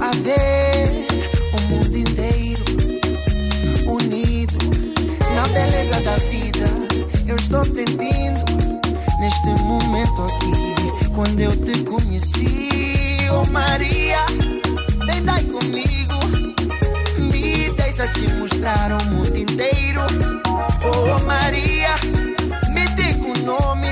a ver o mundo inteiro unido na beleza da vida. Eu estou sentindo neste momento aqui quando eu te conheci, oh Maria, vem daí comigo, me deixa te mostrar o mundo inteiro, oh Maria, me diga o nome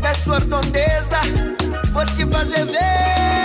da sua redondeza, vou te fazer ver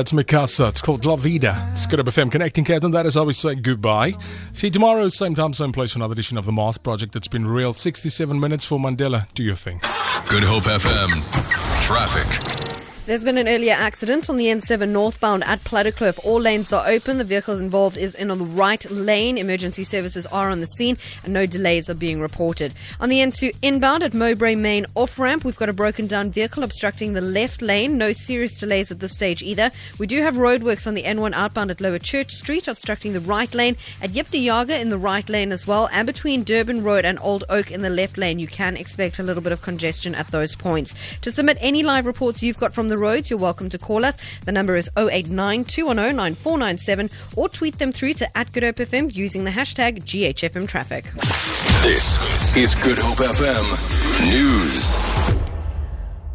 It's Mikasa. It's called La Vida. It's good Hope FM connecting, Cape Town. That is always saying goodbye. See you tomorrow, same time, same place for another edition of the Mars Project. It's been real. 67 minutes for Mandela. Do your thing. Good Hope FM. Traffic. There's been an earlier accident on the N7 northbound at Plattekloof. All lanes are open. The vehicles involved is in on the right lane. Emergency services are on the scene and no delays are being reported. On the N2 inbound at Mowbray Main off ramp, we've got a broken down vehicle obstructing the left lane. No serious delays at this stage either. We do have roadworks on the N1 outbound at Lower Church Street obstructing the right lane. At Jip de Jager in the right lane as well. And between Durban Road and Old Oak in the left lane, you can expect a little bit of congestion at those points. To submit any live reports you've got from the roads, you're welcome to call us. The number is 089 210 9497 or tweet them through to at Good Hope FM using the hashtag GHFM Traffic. This is Good Hope FM News.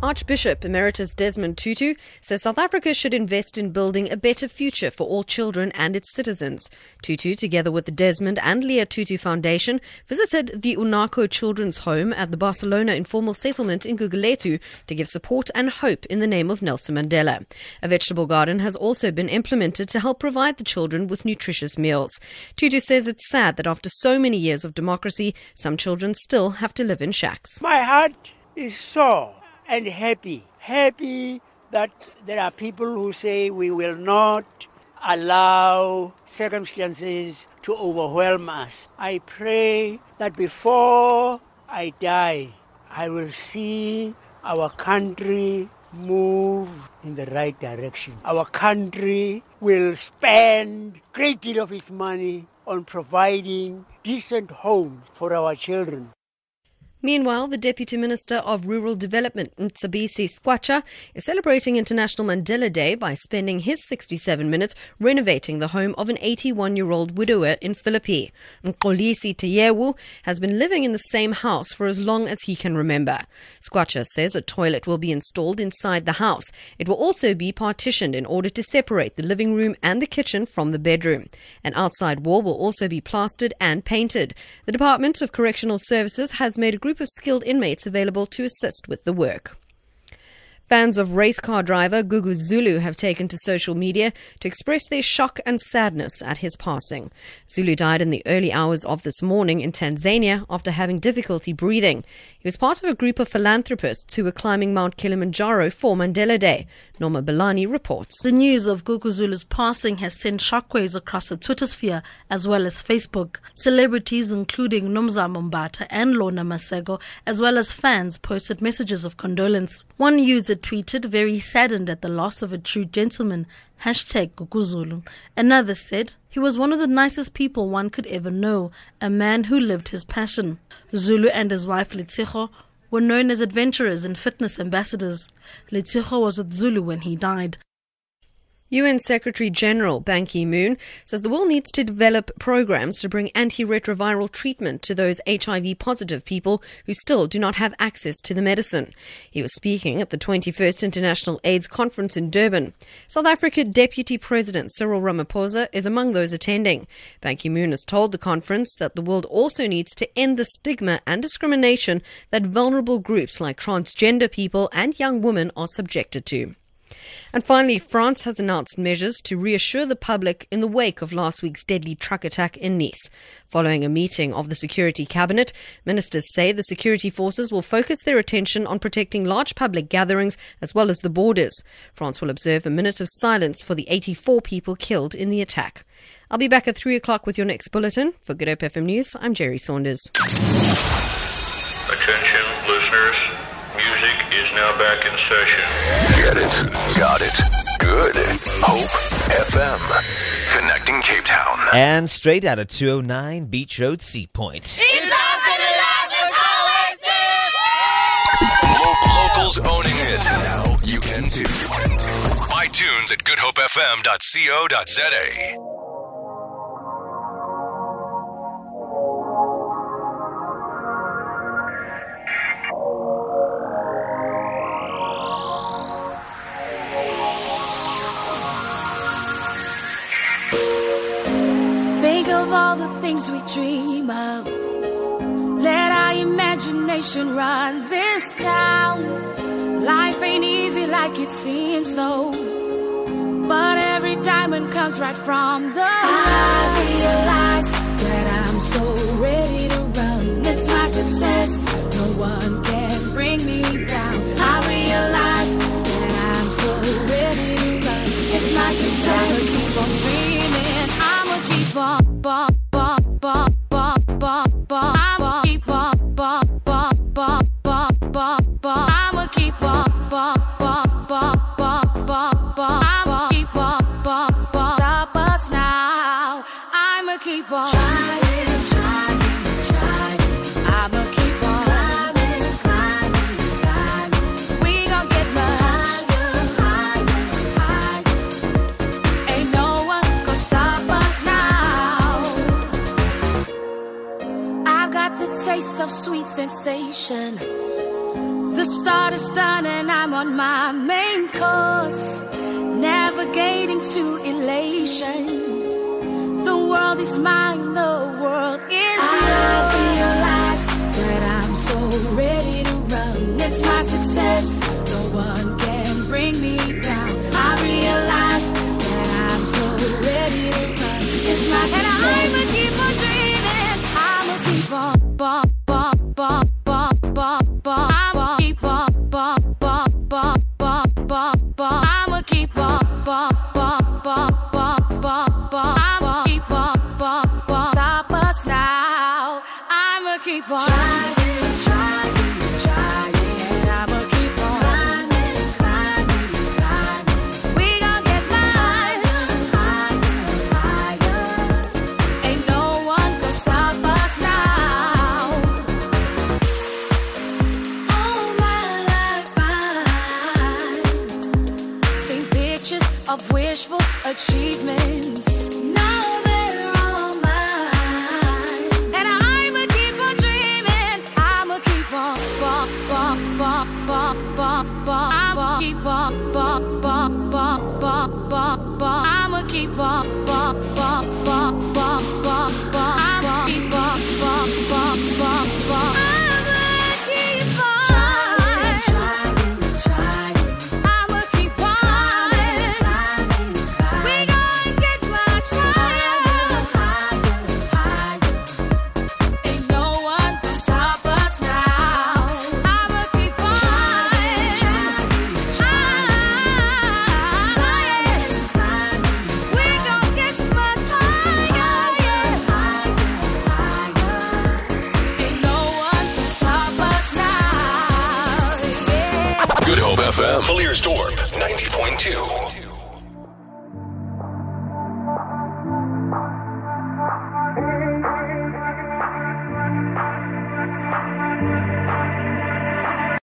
Archbishop Emeritus Desmond Tutu says South Africa should invest in building a better future for all children and its citizens. Tutu, together with the Desmond and Leah Tutu Foundation, visited the Unaco Children's Home at the Barcelona informal settlement in Guguletu to give support and hope in the name of Nelson Mandela. A vegetable garden has also been implemented to help provide the children with nutritious meals. Tutu says it's sad that after so many years of democracy, some children still have to live in shacks. My heart is sore and happy. Happy that there are people who say we will not allow circumstances to overwhelm us. I pray that before I die, I will see our country move in the right direction. Our country will spend great deal of its money on providing decent homes for our children. Meanwhile, the Deputy Minister of Rural Development, Mcebisi Skwatsha, is celebrating International Mandela Day by spending his 67 minutes renovating the home of an 81 year old widower in Philippi. Nkolisi Teyewu has been living in the same house for as long as he can remember. Skwacha says a toilet will be installed inside the house. It will also be partitioned in order to separate the living room and the kitchen from the bedroom. An outside wall will also be plastered and painted. The Department of Correctional Services has made a group of skilled inmates available to assist with the work. Fans of race car driver Gugu Zulu have taken to social media to express their shock and sadness at his passing. Zulu died in the early hours of this morning in Tanzania after having difficulty breathing. He was part of a group of philanthropists who were climbing Mount Kilimanjaro for Mandela Day. Norma Belani reports. The news of Gugu Zulu's passing has sent shockwaves across the Twitter sphere as well as Facebook. Celebrities including Nomzamo Mbatha and Lorna Maseko, as well as fans, posted messages of condolence. One user tweeted, very saddened at the loss of a true gentleman, hashtag Guguzulu. Another said, he was one of the nicest people one could ever know, a man who lived his passion. Zulu and his wife Letshego were known as adventurers and fitness ambassadors. Letshego was with Zulu when he died. UN Secretary General Ban Ki moon says the world needs to develop programs to bring antiretroviral treatment to those HIV positive people who still do not have access to the medicine. He was speaking at the 21st International AIDS Conference in Durban. South Africa Deputy President Cyril Ramaphosa is among those attending. Ban Ki moon has told the conference that the world also needs to end the stigma and discrimination that vulnerable groups like transgender people and young women are subjected to. And finally, France has announced measures to reassure the public in the wake of last week's deadly truck attack in Nice. Following a meeting of the Security Cabinet, ministers say the security forces will focus their attention on protecting large public gatherings as well as the borders. France will observe a minute of silence for the 84 people killed in the attack. I'll be back at 3 o'clock with your next bulletin. For Good Hope FM News, I'm Jerry Saunders. Attention, listeners. Music is now back in session. Get it. Got it. Good. Hope FM. Connecting Cape Town. And straight out of 209 Beach Road Sea Point. Lo- locals owning it. Now you can too. Buy tunes at goodhopefm.co.za. of all the things we dream of. Let our imagination run this town. Life ain't easy like it seems, though. But every diamond comes right from the I keep on. I'ma keep on. I'ma keep on. Stop us now. I'ma keep on trying, sensation. The start is done and I'm on my main course. Navigating to elation. The world is mine, the world is yours. I realize that I'm so ready to run. It's my success. No one can bring me down. Keep on trying, trying. I'ma keep on climbing, climbing, climbing. We gon' get higher. Ain't no one stop us now. All my life seen pictures of wishful achievements. I'ma FM. Fuller's Dorp 90.2.